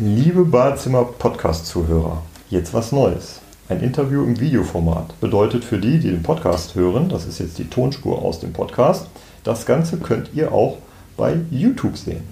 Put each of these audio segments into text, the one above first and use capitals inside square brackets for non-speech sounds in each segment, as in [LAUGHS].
Liebe Badezimmer-Podcast-Zuhörer, jetzt was Neues. Ein Interview im Videoformat bedeutet für die, die den Podcast hören, das ist jetzt die Tonspur aus dem Podcast, das Ganze könnt ihr auch bei YouTube sehen.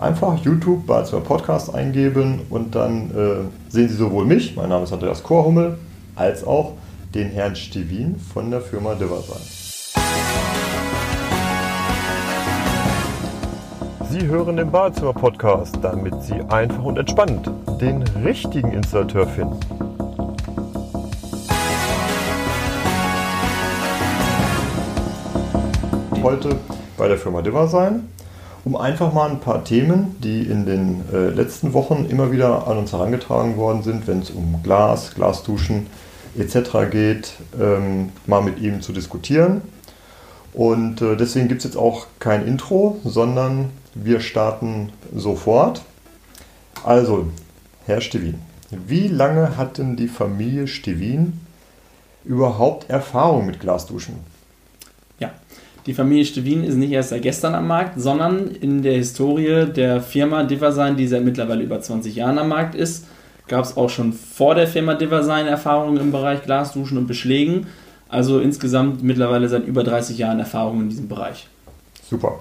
Einfach YouTube Badezimmer Podcast eingeben und dann äh, sehen Sie sowohl mich, mein Name ist Andreas Korhummel, als auch den Herrn Stevin von der Firma Diversign. Sie hören den Badezimmer-Podcast, damit Sie einfach und entspannt den richtigen Installateur finden. Heute bei der Firma Diva sein, um einfach mal ein paar Themen, die in den äh, letzten Wochen immer wieder an uns herangetragen worden sind, wenn es um Glas, Glasduschen etc. geht, ähm, mal mit ihm zu diskutieren. Und äh, deswegen gibt es jetzt auch kein Intro, sondern wir starten sofort. Also, Herr Stevin, wie lange hat denn die Familie Stevin überhaupt Erfahrung mit Glasduschen? Ja, die Familie Stevin ist nicht erst seit gestern am Markt, sondern in der Historie der Firma Diversign, die seit mittlerweile über 20 Jahren am Markt ist, gab es auch schon vor der Firma Diversign Erfahrungen im Bereich Glasduschen und Beschlägen. Also insgesamt mittlerweile seit über 30 Jahren Erfahrung in diesem Bereich. Super.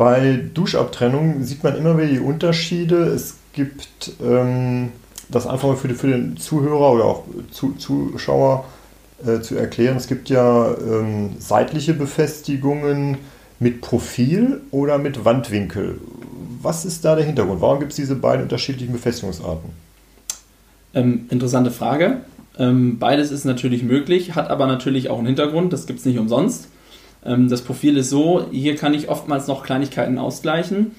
Bei Duschabtrennung sieht man immer wieder die Unterschiede. Es gibt ähm, das einfach mal für, die, für, den Zuhörer oder auch zu, Zuschauer äh, zu erklären. Es gibt ja ähm, seitliche Befestigungen mit Profil oder mit Wandwinkel. Was ist da der Hintergrund? Warum gibt es diese beiden unterschiedlichen Befestigungsarten? Ähm, interessante Frage. Ähm, beides ist natürlich möglich, hat aber natürlich auch einen Hintergrund. Das gibt es nicht umsonst. Ähm, das Profil ist so, hier kann ich oftmals noch Kleinigkeiten ausgleichen.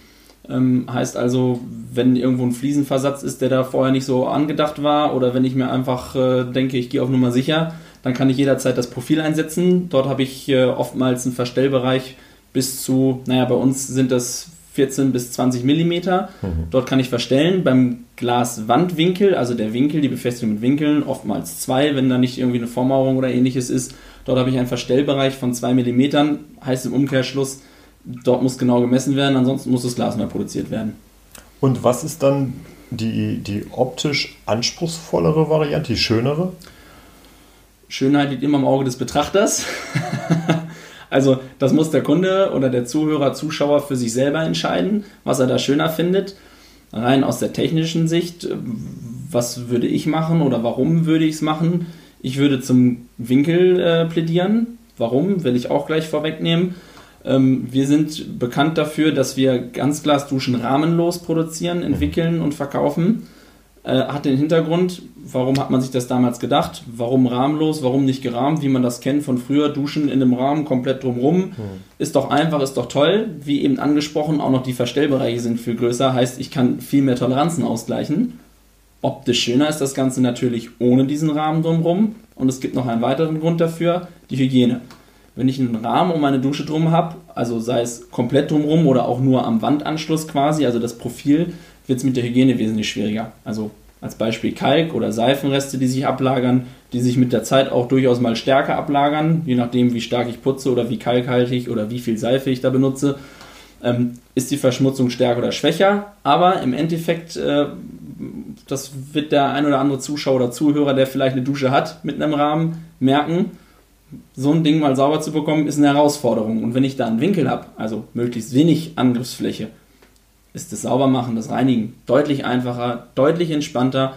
Ähm, heißt also, wenn irgendwo ein Fliesenversatz ist, der da vorher nicht so angedacht war, oder wenn ich mir einfach äh, denke, ich gehe auf Nummer sicher, dann kann ich jederzeit das Profil einsetzen. Dort habe ich äh, oftmals einen Verstellbereich bis zu, naja, bei uns sind das 14 bis 20 Millimeter. Mhm. Dort kann ich verstellen. Beim Glaswandwinkel, also der Winkel, die Befestigung mit Winkeln, oftmals zwei, wenn da nicht irgendwie eine Vormauerung oder ähnliches ist, Dort habe ich einen Verstellbereich von 2 mm, heißt im Umkehrschluss, dort muss genau gemessen werden, ansonsten muss das Glas neu produziert werden. Und was ist dann die, die optisch anspruchsvollere Variante, die schönere? Schönheit liegt immer im Auge des Betrachters. [LAUGHS] also das muss der Kunde oder der Zuhörer, Zuschauer für sich selber entscheiden, was er da schöner findet. Rein aus der technischen Sicht, was würde ich machen oder warum würde ich es machen? Ich würde zum Winkel äh, plädieren. Warum? Will ich auch gleich vorwegnehmen. Ähm, wir sind bekannt dafür, dass wir Ganzglasduschen rahmenlos produzieren, entwickeln und verkaufen. Äh, hat den Hintergrund, warum hat man sich das damals gedacht? Warum rahmenlos, warum nicht gerahmt, wie man das kennt von früher, Duschen in einem Rahmen komplett drumherum. Mhm. Ist doch einfach, ist doch toll. Wie eben angesprochen, auch noch die Verstellbereiche sind viel größer, heißt, ich kann viel mehr Toleranzen ausgleichen. Optisch schöner ist das Ganze natürlich ohne diesen Rahmen drumherum. Und es gibt noch einen weiteren Grund dafür, die Hygiene. Wenn ich einen Rahmen um meine Dusche drum habe, also sei es komplett drumherum oder auch nur am Wandanschluss quasi, also das Profil, wird es mit der Hygiene wesentlich schwieriger. Also als Beispiel Kalk oder Seifenreste, die sich ablagern, die sich mit der Zeit auch durchaus mal stärker ablagern, je nachdem, wie stark ich putze oder wie kalkhaltig oder wie viel Seife ich da benutze, ähm, ist die Verschmutzung stärker oder schwächer. Aber im Endeffekt äh, das wird der ein oder andere Zuschauer oder Zuhörer, der vielleicht eine Dusche hat mit einem Rahmen, merken, so ein Ding mal sauber zu bekommen, ist eine Herausforderung. Und wenn ich da einen Winkel habe, also möglichst wenig Angriffsfläche, ist das Saubermachen, das Reinigen deutlich einfacher, deutlich entspannter.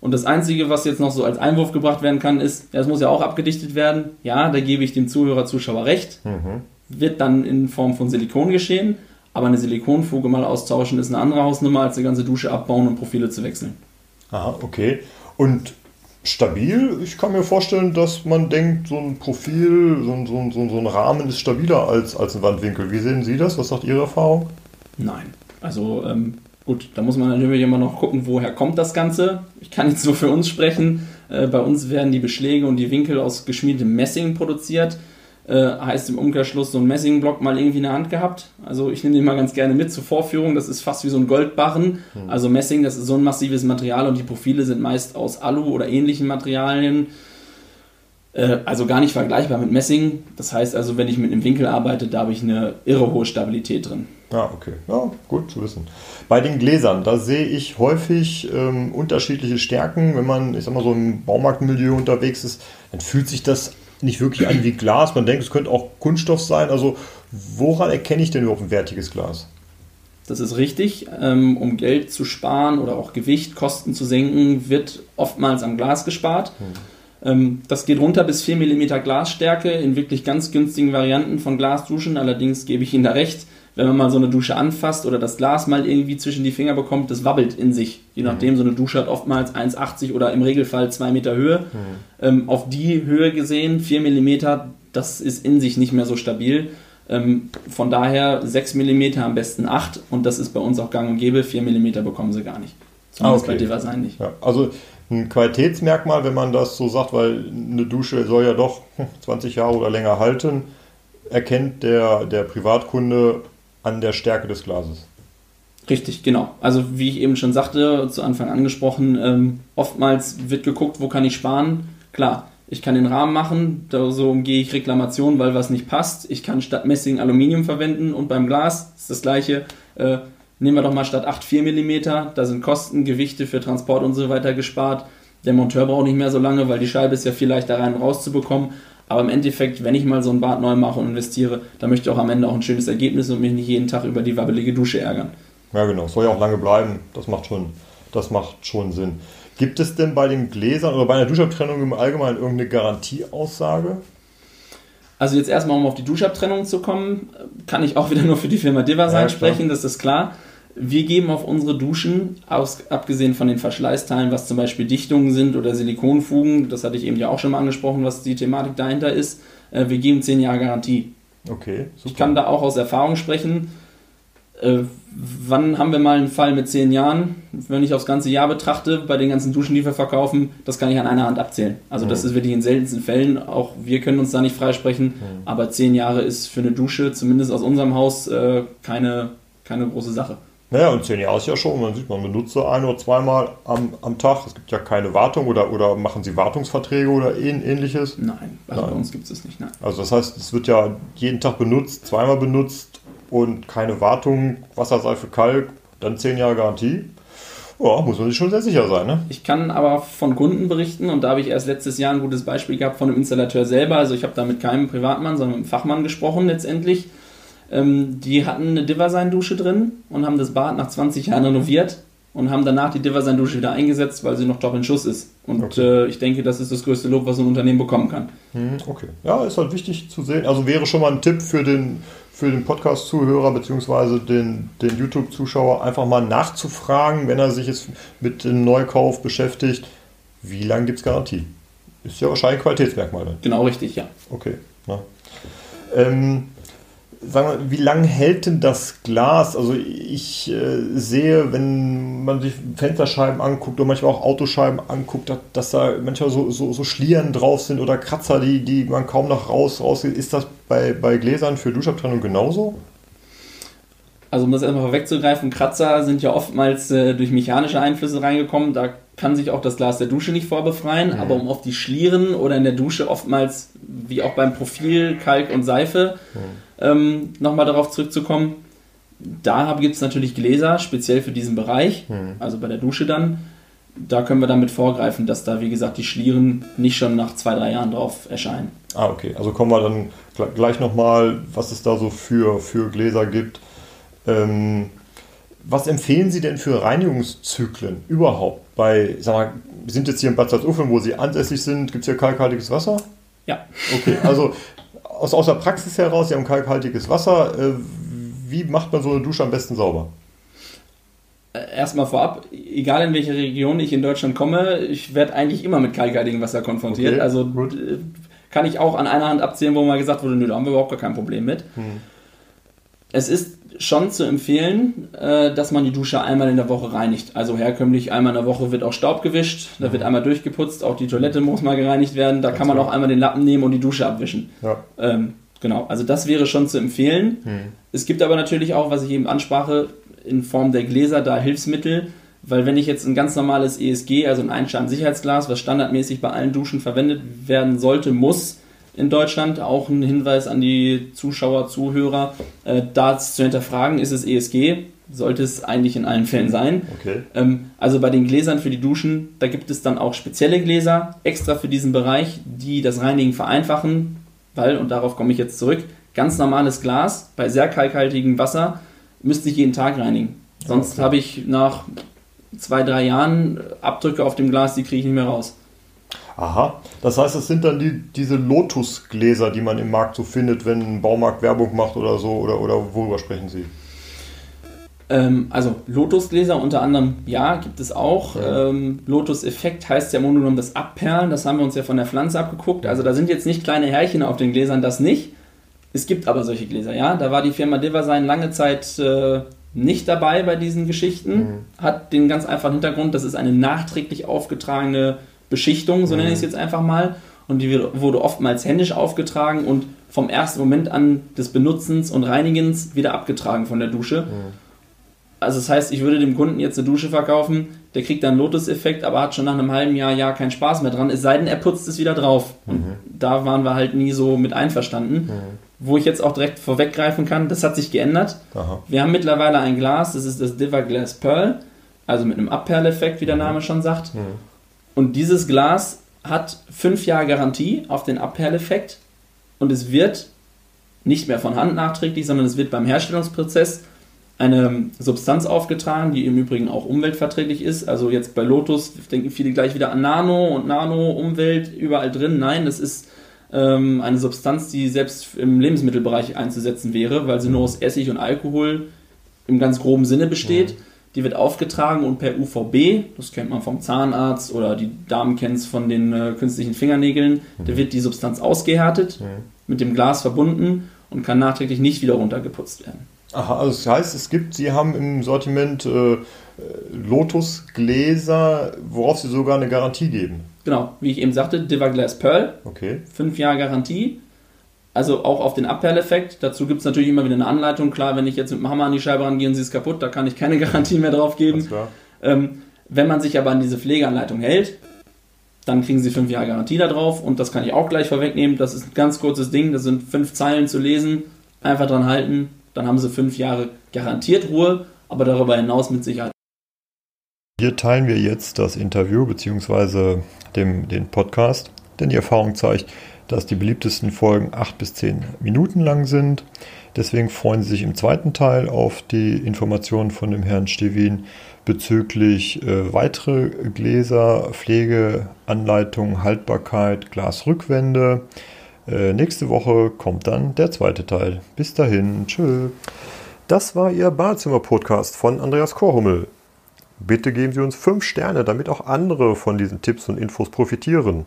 Und das Einzige, was jetzt noch so als Einwurf gebracht werden kann, ist, ja, es muss ja auch abgedichtet werden. Ja, da gebe ich dem Zuhörer, Zuschauer recht. Mhm. Wird dann in Form von Silikon geschehen. Aber eine Silikonfuge mal austauschen ist eine andere Hausnummer, als eine ganze Dusche abbauen und Profile zu wechseln. Aha, okay. Und stabil, ich kann mir vorstellen, dass man denkt, so ein Profil, so ein, so ein, so ein Rahmen ist stabiler als, als ein Wandwinkel. Wie sehen Sie das? Was sagt Ihre Erfahrung? Nein. Also ähm, gut, da muss man natürlich immer noch gucken, woher kommt das Ganze. Ich kann jetzt nur für uns sprechen. Äh, bei uns werden die Beschläge und die Winkel aus geschmiedetem Messing produziert. Äh, heißt im Umkehrschluss so ein Messingblock mal irgendwie in der Hand gehabt. Also ich nehme den mal ganz gerne mit zur Vorführung. Das ist fast wie so ein Goldbarren. Mhm. Also Messing, das ist so ein massives Material und die Profile sind meist aus Alu oder ähnlichen Materialien. Äh, also gar nicht vergleichbar mit Messing. Das heißt also, wenn ich mit einem Winkel arbeite, da habe ich eine irre hohe Stabilität drin. Ja, okay. Ja, gut zu wissen. Bei den Gläsern, da sehe ich häufig ähm, unterschiedliche Stärken. Wenn man, ich sag mal, so im Baumarktmilieu unterwegs ist, dann fühlt sich das nicht wirklich an wie Glas. Man denkt, es könnte auch Kunststoff sein. Also, woran erkenne ich denn überhaupt ein wertiges Glas? Das ist richtig. Ähm, um Geld zu sparen oder auch Gewicht, Kosten zu senken, wird oftmals am Glas gespart. Hm. Das geht runter bis 4 mm Glasstärke in wirklich ganz günstigen Varianten von Glasduschen. Allerdings gebe ich Ihnen da recht, wenn man mal so eine Dusche anfasst oder das Glas mal irgendwie zwischen die Finger bekommt, das wabbelt in sich. Je nachdem, so eine Dusche hat oftmals 1,80 oder im Regelfall 2 Meter Höhe. Mhm. Ähm, auf die Höhe gesehen, 4 mm, das ist in sich nicht mehr so stabil. Ähm, von daher 6 mm, am besten 8 und das ist bei uns auch gang und gäbe. 4 mm bekommen sie gar nicht. Zumindest ah, okay. bei Diversein nicht. Ja, also ein Qualitätsmerkmal, wenn man das so sagt, weil eine Dusche soll ja doch [LAUGHS] 20 Jahre oder länger halten, erkennt der, der Privatkunde an der Stärke des Glases. Richtig, genau. Also wie ich eben schon sagte, zu Anfang angesprochen, ähm, oftmals wird geguckt, wo kann ich sparen. Klar, ich kann den Rahmen machen, da so umgehe ich Reklamationen, weil was nicht passt. Ich kann statt Messing Aluminium verwenden und beim Glas ist das gleiche. Äh, nehmen wir doch mal statt 8 4 mm, da sind Kosten, Gewichte für Transport und so weiter gespart. Der Monteur braucht nicht mehr so lange, weil die Scheibe ist ja viel leichter rein und rauszubekommen. Aber im Endeffekt, wenn ich mal so ein Bad neu mache und investiere, dann möchte ich auch am Ende auch ein schönes Ergebnis und mich nicht jeden Tag über die wabbelige Dusche ärgern. Ja, genau. Soll ja auch lange bleiben. Das macht schon, das macht schon Sinn. Gibt es denn bei den Gläsern oder bei einer Duschabtrennung im Allgemeinen irgendeine Garantieaussage? Also jetzt erstmal, um auf die Duschabtrennung zu kommen, kann ich auch [LAUGHS] wieder nur für die Firma Divasign ja, sprechen, das ist klar. Wir geben auf unsere Duschen, aus, abgesehen von den Verschleißteilen, was zum Beispiel Dichtungen sind oder Silikonfugen, das hatte ich eben ja auch schon mal angesprochen, was die Thematik dahinter ist, äh, wir geben 10 Jahre Garantie. Okay, super. Ich kann da auch aus Erfahrung sprechen. Äh, wann haben wir mal einen Fall mit 10 Jahren? Wenn ich aufs ganze Jahr betrachte, bei den ganzen Duschen, die wir verkaufen, das kann ich an einer Hand abzählen. Also mhm. das ist wirklich in seltensten Fällen, auch wir können uns da nicht freisprechen, mhm. aber 10 Jahre ist für eine Dusche, zumindest aus unserem Haus, äh, keine, keine große Sache. Naja, und zehn Jahre ist ja schon. Man sieht, man benutzt so ein oder zweimal am, am Tag. Es gibt ja keine Wartung oder, oder machen Sie Wartungsverträge oder ähnliches? Nein, also nein. bei uns gibt es nicht. Nein. Also das heißt, es wird ja jeden Tag benutzt, zweimal benutzt und keine Wartung, Wasserseife, Kalk, dann zehn Jahre Garantie. Ja, muss man sich schon sehr sicher sein. Ne? Ich kann aber von Kunden berichten und da habe ich erst letztes Jahr ein gutes Beispiel gehabt von einem Installateur selber. Also ich habe da mit keinem Privatmann, sondern mit einem Fachmann gesprochen letztendlich ähm, die hatten eine Diversein-Dusche drin und haben das Bad nach 20 Jahren renoviert und haben danach die Diversein-Dusche wieder eingesetzt, weil sie noch top in Schuss ist. Und okay. äh, ich denke, das ist das größte Lob, was ein Unternehmen bekommen kann. Hm, okay. Ja, ist halt wichtig zu sehen. Also wäre schon mal ein Tipp für den, für den Podcast-Zuhörer bzw. den, den YouTube-Zuschauer, einfach mal nachzufragen, wenn er sich jetzt mit dem Neukauf beschäftigt, wie lange gibt es Garantie? Ist ja wahrscheinlich ein Qualitätsmerkmal. Dann. Genau richtig, ja. Okay. Ähm, sagen wir, wie lange hält denn das Glas? Also ich äh, sehe, wenn man sich Fensterscheiben anguckt oder manchmal auch Autoscheiben anguckt, dass, dass da manchmal so, so, so, Schlieren drauf sind oder Kratzer, die, die man kaum noch raus, rausgeht. Ist das bei, bei Gläsern für Duschabtrennung genauso? Also um das erstmal vorwegzugreifen, Kratzer sind ja oftmals äh, durch mechanische Einflüsse reingekommen. Da kann sich auch das Glas der Dusche nicht vorbefreien, mhm. aber um auf die Schlieren oder in der Dusche oftmals, wie auch beim Profil, Kalk und Seife, mhm ähm, nochmal darauf zurückzukommen. Da gibt es natürlich Gläser, speziell für diesen Bereich, hm. also bei der Dusche dann. Da können wir damit vorgreifen, dass da, wie gesagt, die Schlieren nicht schon nach zwei, drei Jahren drauf erscheinen. Ah, okay. Also kommen wir dann gleich nochmal, was es da so für, für Gläser gibt. Ähm, was empfehlen Sie denn für Reinigungszyklen überhaupt? Bei, sag mal, wir sind jetzt hier in Bad Salzuflen, wo Sie ansässig sind. Gibt es hier kalkhaltiges Wasser? Ja. Okay, also aus, aus der Praxis heraus, Sie haben kalkhaltiges Wasser. Äh, wie macht man so eine Dusche am besten sauber? Äh, erstmal vorab, egal in welche Region ich in Deutschland komme, ich werde eigentlich immer mit kalkhaltigem Wasser konfrontiert. Okay, also gut. Äh, kann ich auch an einer Hand abzählen, wo mal gesagt wurde, nö, da haben wir überhaupt gar kein Problem mit. Hm. Es ist schon zu empfehlen, äh, dass man die Dusche einmal in der Woche reinigt. Also herkömmlich einmal in der Woche wird auch Staub gewischt, da mhm. wird einmal durchgeputzt, auch die Toilette muss mal gereinigt werden. Da Ganz kann man auch einmal den Lappen nehmen und die Dusche abwischen. Ja. Ähm, genau, also das wäre schon zu empfehlen. Mhm. Es gibt aber natürlich auch, was ich eben ansprache, in Form der Gläser da Hilfsmittel, weil wenn ich jetzt ein ganz normales ESG, also ein Einscheiben-Sicherheitsglas, was standardmäßig bei allen Duschen verwendet werden sollte, muss, in Deutschland. Auch ein Hinweis an die Zuschauer, Zuhörer, äh, da zu hinterfragen, ist es ESG? Sollte es eigentlich in allen Fällen sein. Okay. Ähm, also bei den Gläsern für die Duschen, da gibt es dann auch spezielle Gläser, extra für diesen Bereich, die das Reinigen vereinfachen, weil, und darauf komme ich jetzt zurück, ganz normales Glas bei sehr kalkhaltigem Wasser müsste ich jeden Tag reinigen. Sonst Okay. habe ich nach zwei, drei Jahren Abdrücke auf dem Glas, die kriege ich nicht mehr raus. Aha, das heißt, es sind dann die, diese Lotusgläser, die man im Markt so findet, wenn ein Baumarkt Werbung macht oder so, oder, oder worüber sprechen Sie? Ähm, also Lotusgläser unter anderem, ja, gibt es auch. Ja. Ähm, Lotus-Effekt heißt ja im Grunde genommen das Abperlen, das haben wir uns ja von der Pflanze abgeguckt. Also da sind jetzt nicht kleine Härchen auf den Gläsern, das nicht. Es gibt aber solche Gläser, ja. Da war die Firma Diversign lange Zeit äh, nicht dabei bei diesen Geschichten. Hat den ganz einfachen Hintergrund, das ist eine nachträglich aufgetragene Beschichtung, so nenne ich es jetzt einfach mal. Und die wurde oftmals händisch aufgetragen und vom ersten Moment an des Benutzens und Reinigens wieder abgetragen von der Dusche. Also das heißt, ich würde dem Kunden jetzt eine Dusche verkaufen, der kriegt dann Lotus-Effekt, aber hat schon nach einem halben Jahr, Jahr keinen Spaß mehr dran, es sei denn, er putzt es wieder drauf. Und da waren wir halt nie so mit einverstanden. Wo ich jetzt auch direkt vorweggreifen kann, das hat sich geändert. Aha. Wir haben mittlerweile ein Glas, das ist das Diva Glass Pearl, also mit einem Abperleffekt, wie der Name schon sagt. Und dieses Glas hat fünf Jahre Garantie auf den Abperleffekt und es wird nicht mehr von Hand nachträglich, sondern es wird beim Herstellungsprozess eine Substanz aufgetragen, die im Übrigen auch umweltverträglich ist. Also jetzt bei Lotus denken viele gleich wieder an Nano und Nano, Umwelt, überall drin. Nein, das ist ähm, eine Substanz, die selbst im Lebensmittelbereich einzusetzen wäre, weil sie nur aus Essig und Alkohol im ganz groben Sinne besteht. Die wird aufgetragen und per UVB, das kennt man vom Zahnarzt oder die Damen kennen es von den äh, künstlichen Fingernägeln, da wird die Substanz ausgehärtet, mit dem Glas verbunden und kann nachträglich nicht wieder runtergeputzt werden. Aha, also das heißt, es gibt, Sie haben im Sortiment äh, Lotusgläser, worauf Sie sogar eine Garantie geben. Genau, wie ich eben sagte, Diva Glass Pearl, Okay. 5 Jahre Garantie. Also auch auf den Abperleffekt. Dazu gibt es natürlich immer wieder eine Anleitung. Klar, wenn ich jetzt mit dem Hammer an die Scheibe rangehe und sie ist kaputt, da kann ich keine [LAUGHS] Garantie mehr drauf geben. Ähm, wenn man sich aber an diese Pflegeanleitung hält, dann kriegen sie 5 Jahre Garantie da drauf. Und das kann ich auch gleich vorwegnehmen. Das ist ein ganz kurzes Ding. Das sind 5 Zeilen zu lesen. Einfach dran halten. Dann haben sie 5 Jahre garantiert Ruhe. Aber darüber hinaus mit Sicherheit. Hier teilen wir jetzt das Interview bzw. Den Podcast, denn die Erfahrung zeigt, dass die beliebtesten Folgen 8 bis 10 Minuten lang sind. Deswegen freuen Sie sich im zweiten Teil auf die Informationen von dem Herrn Stevin bezüglich äh, weitere Gläser, Pflegeanleitung, Haltbarkeit, Glasrückwände. Äh, nächste Woche kommt dann der zweite Teil. Bis dahin, tschö. Das war Ihr Badezimmer-Podcast von Andreas Korhummel. Bitte geben Sie uns 5 Sterne, damit auch andere von diesen Tipps und Infos profitieren.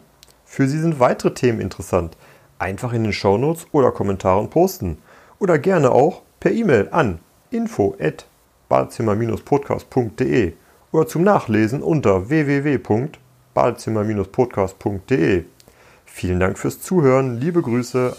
Für Sie sind weitere Themen interessant. Einfach in den Shownotes oder Kommentaren posten. Oder gerne auch per E-Mail an info@badezimmer-podcast.de oder zum Nachlesen unter www.badezimmer-podcast.de. Vielen Dank fürs Zuhören, liebe Grüße.